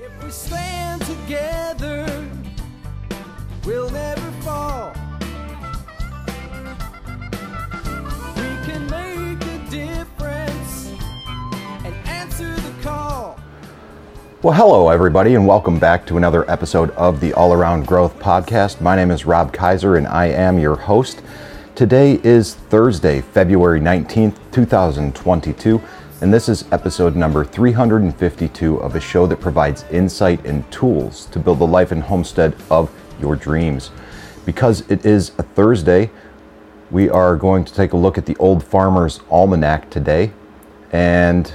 If we stand together, we'll never fall. We can make a difference and answer the call. Well, hello, everybody, and welcome back to another episode of the All Around Growth Podcast. My name is Rob Kaiser, and I am your host. Today is Thursday, February 19th, 2022, and this is episode number 352 of a show that provides insight and tools to build the life and homestead of your dreams. Because it is a Thursday, we are going to take a look at the Old Farmer's Almanac today, and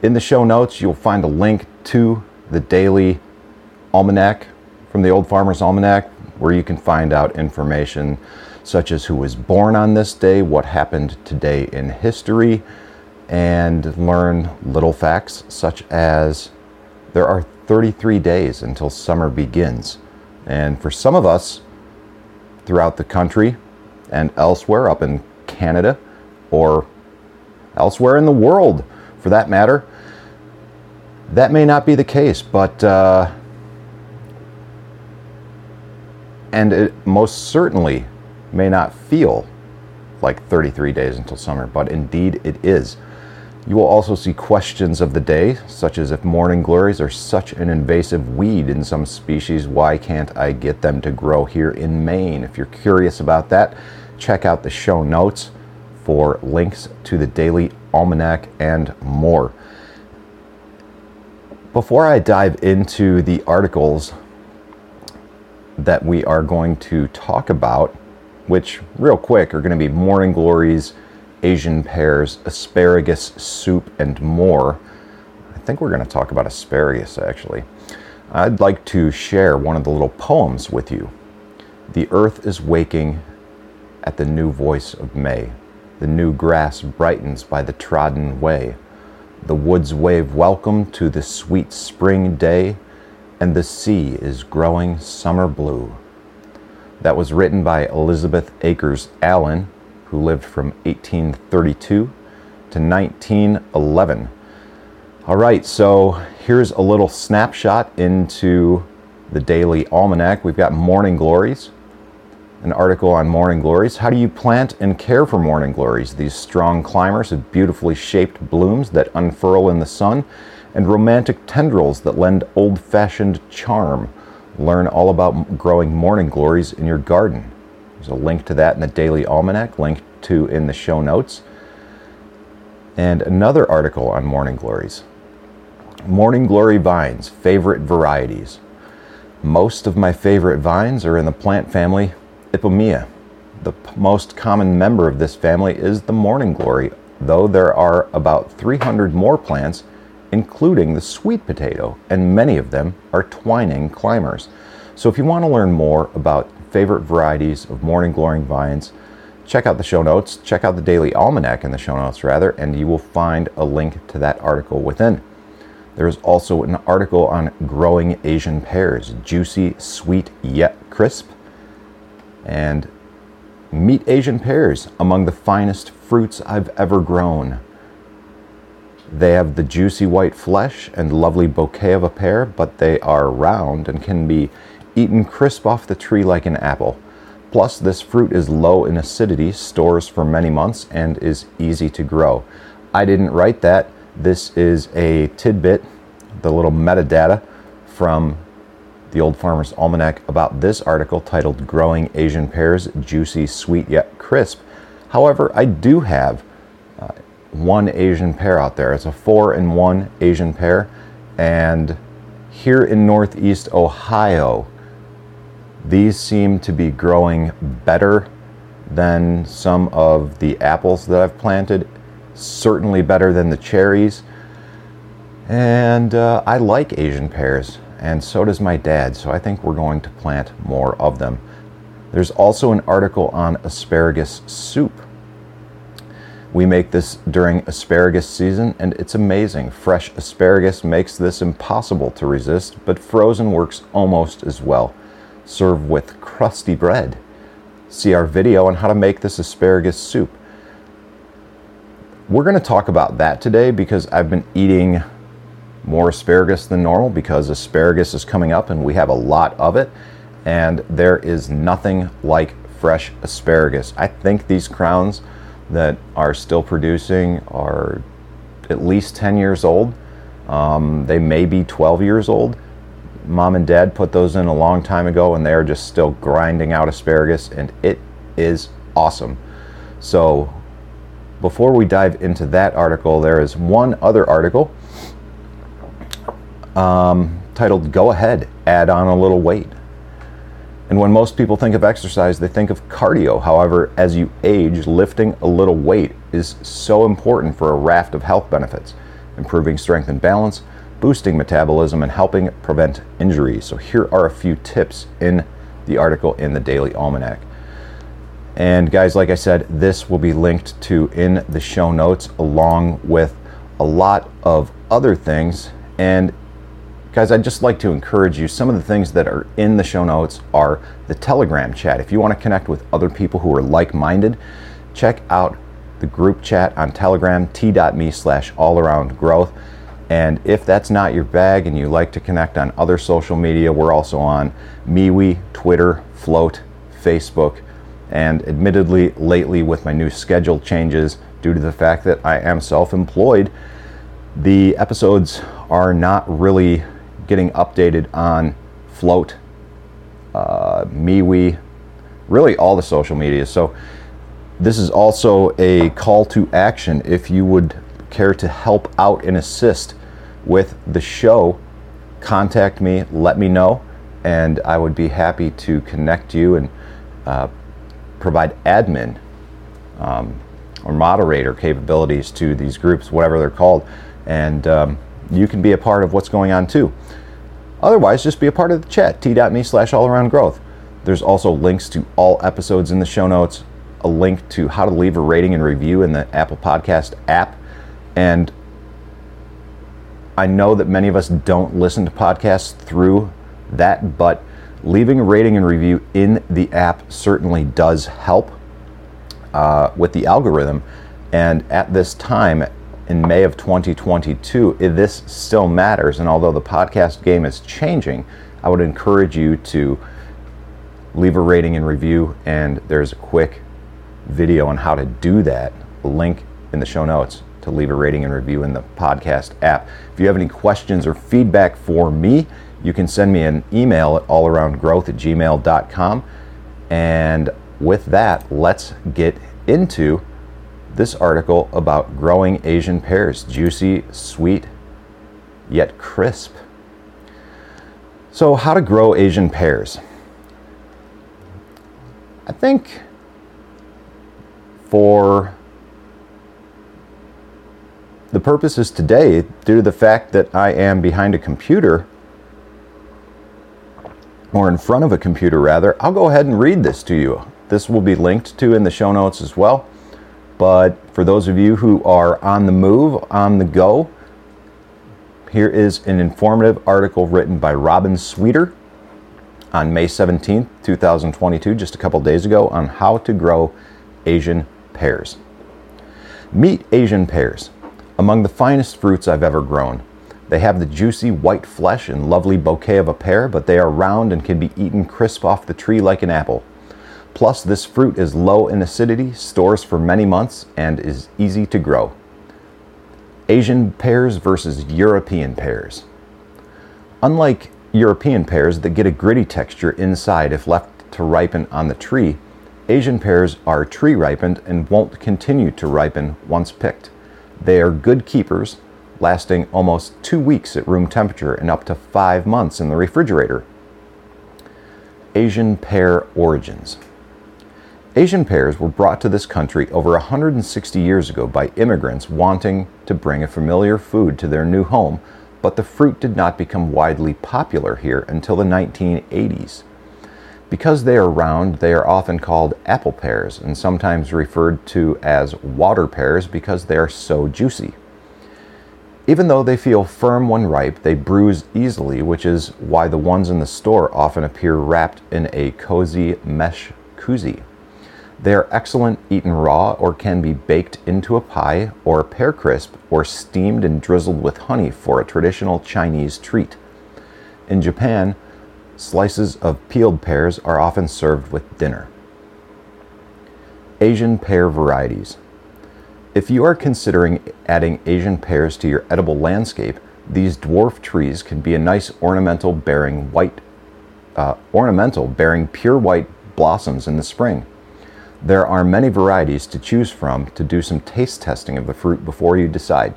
in the show notes, you'll find a link to the daily almanac from the Old Farmer's Almanac, where you can find out information such as who was born on this day, what happened today in history, and learn little facts such as there are 33 days until summer begins. And for some of us throughout the country and elsewhere, up in Canada or elsewhere in the world for that matter, that may not be the case, but uh, and it most certainly may not feel like 33 days until summer, but indeed it is. You will also see questions of the day, such as if morning glories are such an invasive weed in some species, why can't I get them to grow here in Maine? If you're curious about that, check out the show notes for links to the daily almanac and more. Before I dive into the articles that we are going to talk about, which, real quick, are going to be morning glories, Asian pears, asparagus soup, and more. I think we're going to talk about asparagus actually. I'd like to share one of the little poems with you. The earth is waking at the new voice of May. The new grass brightens by the trodden way. The woods wave welcome to the sweet spring day, and the sea is growing summer blue. That was written by Elizabeth Akers Allen, who lived from 1832 to 1911. All right, so here's a little snapshot into the daily almanac. We've got morning glories, an article on morning glories. How do you plant and care for morning glories? These strong climbers with beautifully shaped blooms that unfurl in the sun, and romantic tendrils that lend old fashioned charm. Learn all about growing morning glories in your garden. There's a link to that in the Daily Almanac, linked to in the show notes. And another article on morning glories. Morning glory vines, favorite varieties. Most of my favorite vines are in the plant family Ipomoea. The p- most common member of this family is the morning glory, though there are about 300 more plants including the sweet potato, and many of them are twining climbers. So if you want to learn more about favorite varieties of morning glorying vines, check out the show notes, check out the daily almanac in the show notes rather, and you will find a link to that article within. There's also an article on growing Asian pears, juicy, sweet, yet crisp. And meet Asian pears, among the finest fruits I've ever grown. They have the juicy white flesh and lovely bouquet of a pear, but they are round and can be eaten crisp off the tree like an apple. Plus, this fruit is low in acidity, stores for many months, and is easy to grow. I didn't write that. This is a tidbit, the little metadata from the Old Farmer's Almanac about this article titled Growing Asian Pears Juicy, Sweet, Yet Crisp. However, I do have uh, one Asian pear out there. It's a four and one Asian pear. And here in Northeast Ohio, these seem to be growing better than some of the apples that I've planted, certainly better than the cherries. And uh, I like Asian pears, and so does my dad, so I think we're going to plant more of them. There's also an article on asparagus soup. We make this during asparagus season, and it's amazing. Fresh asparagus makes this impossible to resist, but frozen works almost as well. Serve with crusty bread. See our video on how to make this asparagus soup. We're going to talk about that today because I've been eating more asparagus than normal because asparagus is coming up and we have a lot of it. And there is nothing like fresh asparagus. I think these crowns that are still producing are at least 10 years old. Um, they may be 12 years old. Mom and dad put those in a long time ago and they are just still grinding out asparagus and it is awesome. So, before we dive into that article, there is one other article um, titled Go Ahead, Add On a Little Weight. And when most people think of exercise, they think of cardio. However, as you age, lifting a little weight is so important for a raft of health benefits, improving strength and balance, boosting metabolism, and helping prevent injuries. So, here are a few tips in the article in the Daily Almanac. And, guys, like I said, this will be linked to in the show notes along with a lot of other things. And Guys, I'd just like to encourage you. Some of the things that are in the show notes are the Telegram chat. If you want to connect with other people who are like minded, check out the group chat on Telegram, t.me slash all around growth. And if that's not your bag and you like to connect on other social media, we're also on MeWe, Twitter, Flote, Facebook. And admittedly, lately, with my new schedule changes, due to the fact that I am self employed, the episodes are not really getting updated on Flote, uh, MeWe, really all the social media. So this is also a call to action. If you would care to help out and assist with the show, contact me, let me know, and I would be happy to connect you and uh, provide admin um, or moderator capabilities to these groups, whatever they're called. And um, you can be a part of what's going on too. Otherwise, just be a part of the chat, t.me slash all around growth. There's also links to all episodes in the show notes, a link to how to leave a rating and review in the Apple Podcast app. And I know that many of us don't listen to podcasts through that, but leaving a rating and review in the app certainly does help uh, with the algorithm. And at this time, in May of 2022, this still matters. And although the podcast game is changing, I would encourage you to leave a rating and review. And there's a quick video on how to do that. Link in the show notes to leave a rating and review in the podcast app. If you have any questions or feedback for me, you can send me an email at allaroundgrowth at gmail.com. And with that, let's get into this article about growing Asian pears, juicy, sweet, yet crisp. So, how to grow Asian pears? I think for the purposes today, due to the fact that I am behind a computer, or in front of a computer rather, I'll go ahead and read this to you. This will be linked to in the show notes as well. But for those of you who are on the move, on the go, here is an informative article written by Robin Sweetser on May 17th, 2022, just a couple days ago, on how to grow Asian pears. Meet Asian pears, among the finest fruits I've ever grown. They have the juicy white flesh and lovely bouquet of a pear, but they are round and can be eaten crisp off the tree like an apple. Plus, this fruit is low in acidity, stores for many months, and is easy to grow. Asian pears versus European pears. Unlike European pears that get a gritty texture inside if left to ripen on the tree, Asian pears are tree ripened and won't continue to ripen once picked. They are good keepers, lasting almost two weeks at room temperature and up to five months in the refrigerator. Asian pear origins. Asian pears were brought to this country over 160 years ago by immigrants wanting to bring a familiar food to their new home, but the fruit did not become widely popular here until the 1980s. Because they are round, they are often called apple pears and sometimes referred to as water pears because they are so juicy. Even though they feel firm when ripe, they bruise easily, which is why the ones in the store often appear wrapped in a cozy mesh koozie. They are excellent eaten raw or can be baked into a pie or pear crisp or steamed and drizzled with honey for a traditional Chinese treat. In Japan, slices of peeled pears are often served with dinner. Asian pear varieties. If you are considering adding Asian pears to your edible landscape, these dwarf trees can be a nice ornamental bearing white uh, ornamental bearing pure white blossoms in the spring. There are many varieties to choose from to do some taste testing of the fruit before you decide.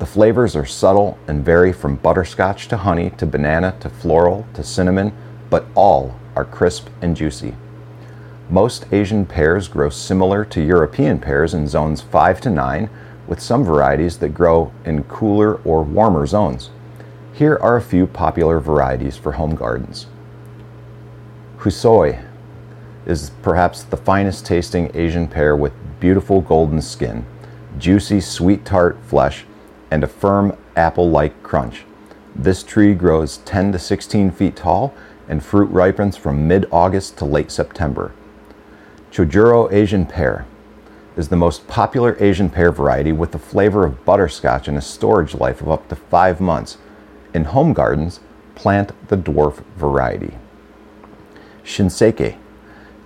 The flavors are subtle and vary from butterscotch to honey to banana to floral to cinnamon, but all are crisp and juicy. Most Asian pears grow similar to European pears in zones 5 to 9, with some varieties that grow in cooler or warmer zones. Here are a few popular varieties for home gardens. Hosui is perhaps the finest tasting Asian pear with beautiful golden skin, juicy sweet tart flesh, and a firm apple like crunch. This tree grows 10 to 16 feet tall and fruit ripens from mid August to late September. Chojuro Asian pear is the most popular Asian pear variety with the flavor of butterscotch and a storage life of up to five months. In home gardens, plant the dwarf variety. Shinseiki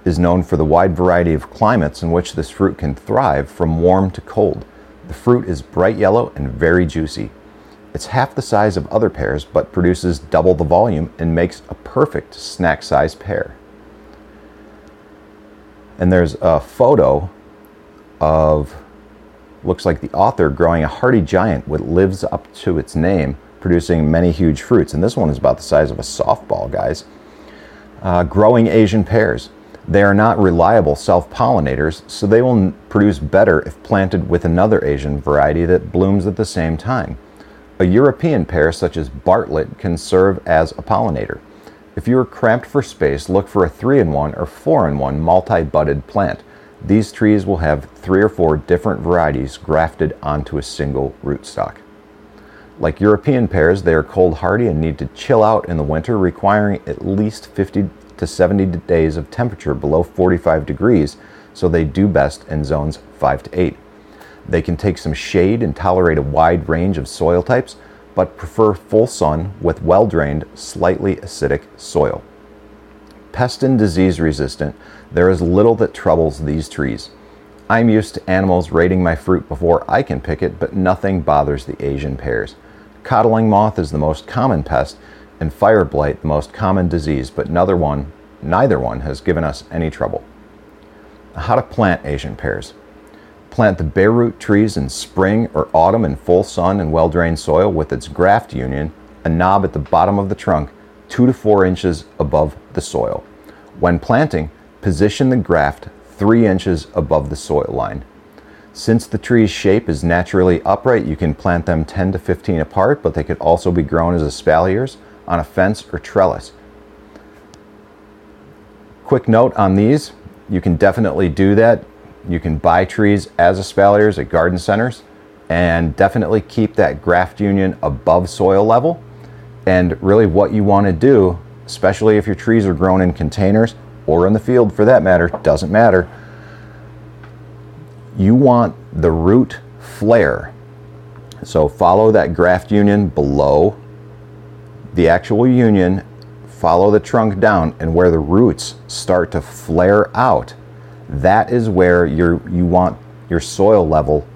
is known for the wide variety of climates in which this fruit can thrive from warm to cold. The fruit is bright yellow and very juicy. It's half the size of other pears but produces double the volume and makes a perfect snack sized pear. And there's a photo of looks like the author growing a hardy giant which lives up to its name, producing many huge fruits. And this one is about the size of a softball, guys. Uh, growing Asian pears. They are not reliable self pollinators, so they will produce better if planted with another Asian variety that blooms at the same time. A European pear, such as Bartlett, can serve as a pollinator. If you are cramped for space, look for a 3 in 1 or 4 in 1 multi budded plant. These trees will have three or four different varieties grafted onto a single rootstock. Like European pears, they are cold hardy and need to chill out in the winter, requiring at least 50 to 70 days of temperature below 45 degrees, so they do best in zones 5 to 8. They can take some shade and tolerate a wide range of soil types, but prefer full sun with well drained, slightly acidic soil. Pest and disease resistant, there is little that troubles these trees. I'm used to animals raiding my fruit before I can pick it, but nothing bothers the Asian pears. Codling moth is the most common pest, and fire blight the most common disease, but neither one, neither one has given us any trouble. How to plant Asian pears. Plant the bare root trees in spring or autumn in full sun and well drained soil with its graft union, a knob at the bottom of the trunk, two to four inches above the soil. When planting, position the graft three inches above the soil line. Since the tree's shape is naturally upright, you can plant them 10 to 15 apart, but they could also be grown as espaliers on a fence or trellis. Quick note on these, you can definitely do that. You can buy trees as espaliers at garden centers and definitely keep that graft union above soil level. And really what you want to do, especially if your trees are grown in containers or in the field for that matter, doesn't matter. You want the root flare. So follow that graft union below the actual union, follow the trunk down, and where the roots start to flare out, that is where you you want your soil level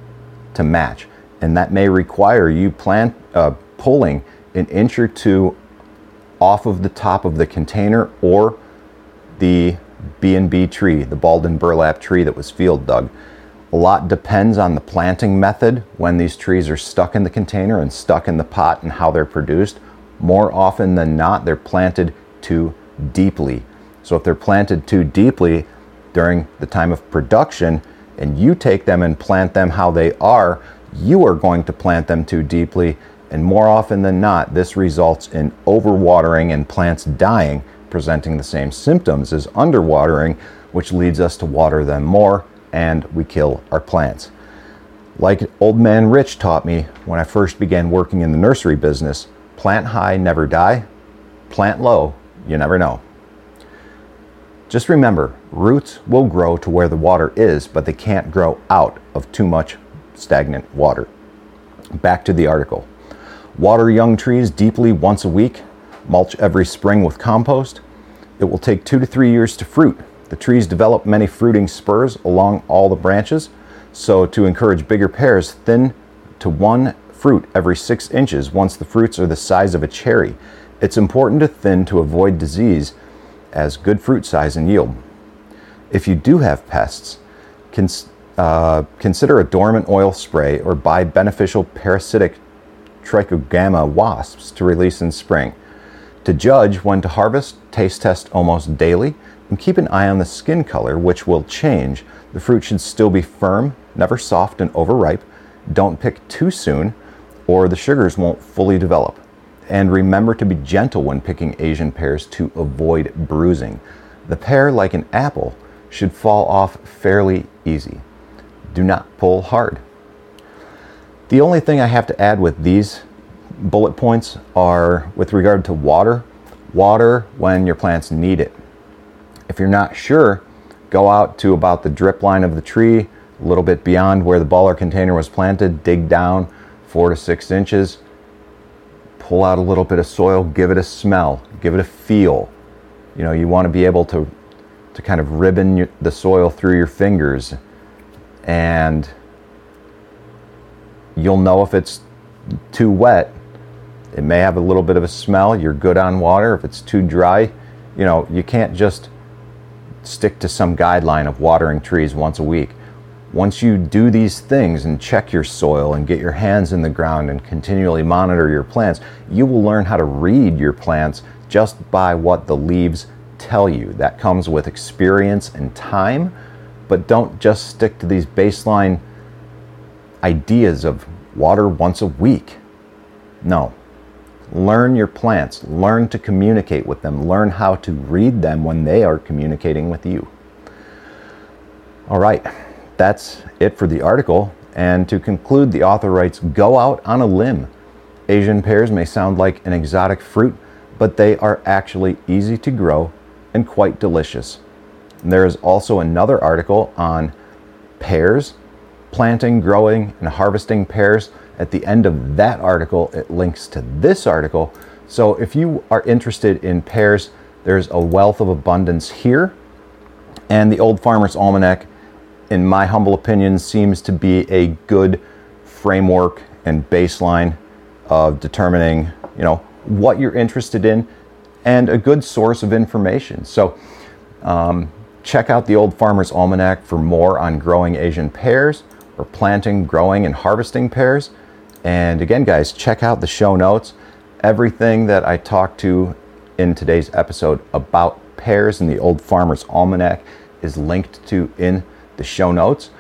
to match. And that may require you plant uh, pulling an inch or two off of the top of the container or the B&B tree, the balled and burlap tree that was field dug. A lot depends on the planting method when these trees are stuck in the container and stuck in the pot and how they're produced more often than not, they're planted too deeply. So if they're planted too deeply during the time of production, and you take them and plant them how they are, you are going to plant them too deeply. And more often than not, this results in overwatering and plants dying, presenting the same symptoms as underwatering, which leads us to water them more and we kill our plants. Like old man Rich taught me when I first began working in the nursery business, Plant high, never die. Plant low, you never know. Just remember Roots will grow to where the water is, but they can't grow out of too much stagnant water. Back to the article. Water young trees deeply once a week, mulch every spring with compost. It will take two to three years to fruit. The trees develop many fruiting spurs along all the branches, so to encourage bigger pears, thin to one fruit every six inches once the fruits are the size of a cherry. It's important to thin to avoid disease as good fruit size and yield. If you do have pests, cons- uh, consider a dormant oil spray or buy beneficial parasitic trichogramma wasps to release in spring. To judge when to harvest, taste test almost daily and keep an eye on the skin color, which will change. The fruit should still be firm, never soft and overripe. Don't pick too soon, or the sugars won't fully develop. And remember to be gentle when picking Asian pears to avoid bruising. The pear, like an apple, should fall off fairly easy. Do not pull hard. The only thing I have to add with these bullet points are with regard to water. Water when your plants need it. If you're not sure, go out to about the drip line of the tree, a little bit beyond where the baller container was planted, dig down four to six inches, pull out a little bit of soil, give it a smell, give it a feel. You know, you want to be able to to kind of ribbon the soil through your fingers. And you'll know if it's too wet. It may have a little bit of a smell. You're good on water. If it's too dry you know you can't just stick to some guideline of watering trees once a week once you do these things and check your soil and get your hands in the ground and continually monitor your plants you will learn how to read your plants just by what the leaves tell you. That comes with experience and time, but don't just stick to these baseline ideas of water once a week. No. Learn your plants, learn to communicate with them, learn how to read them when they are communicating with you. All right, that's it for the article. And to conclude, the author writes Go out on a limb. Asian pears may sound like an exotic fruit, but they are actually easy to grow and quite delicious. And there is also another article on pears, planting, growing, and harvesting pears. At the end of that article, it links to this article. So if you are interested in pears, there's a wealth of abundance here. And the Old Farmer's Almanac, in my humble opinion, seems to be a good framework and baseline of determining, you know, what you're interested in and a good source of information. So, um, check out the Old Farmer's Almanac for more on growing Asian pears or planting, growing, and harvesting pears. And again, guys, check out the show notes. Everything that I talked to in today's episode about pears in the Old Farmer's Almanac is linked to in the show notes.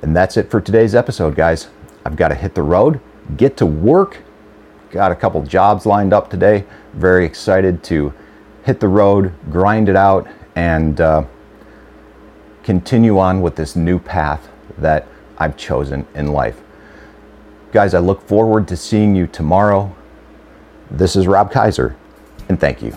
And that's it for today's episode, guys. I've got to hit the road, get to work, got a couple jobs lined up today. Very excited to hit the road, grind it out, and uh, continue on with this new path that I've chosen in life. Guys, I look forward to seeing you tomorrow. This is Rob Kaiser, and thank you.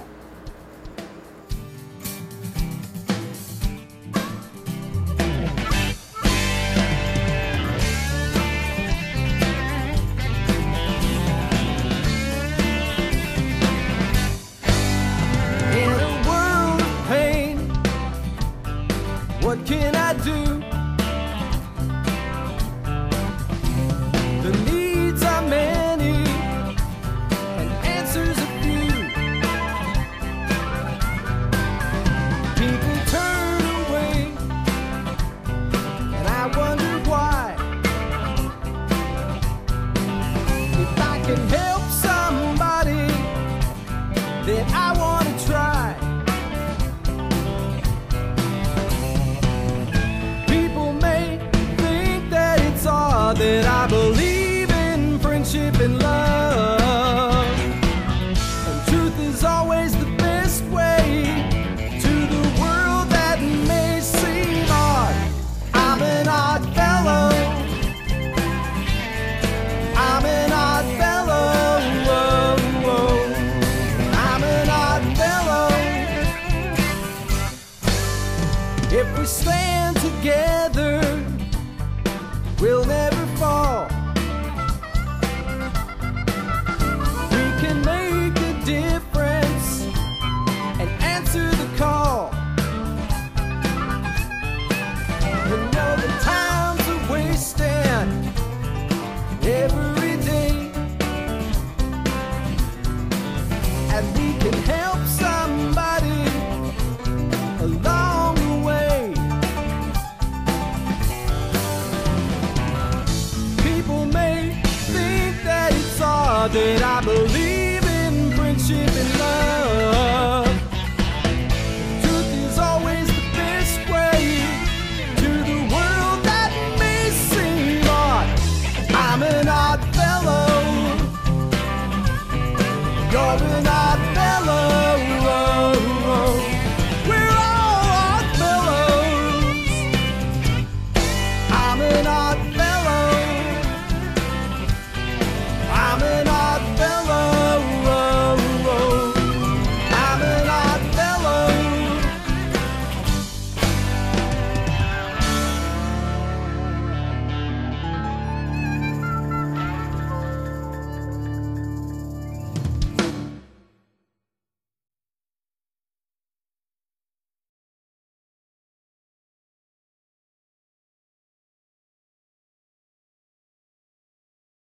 friendship and love.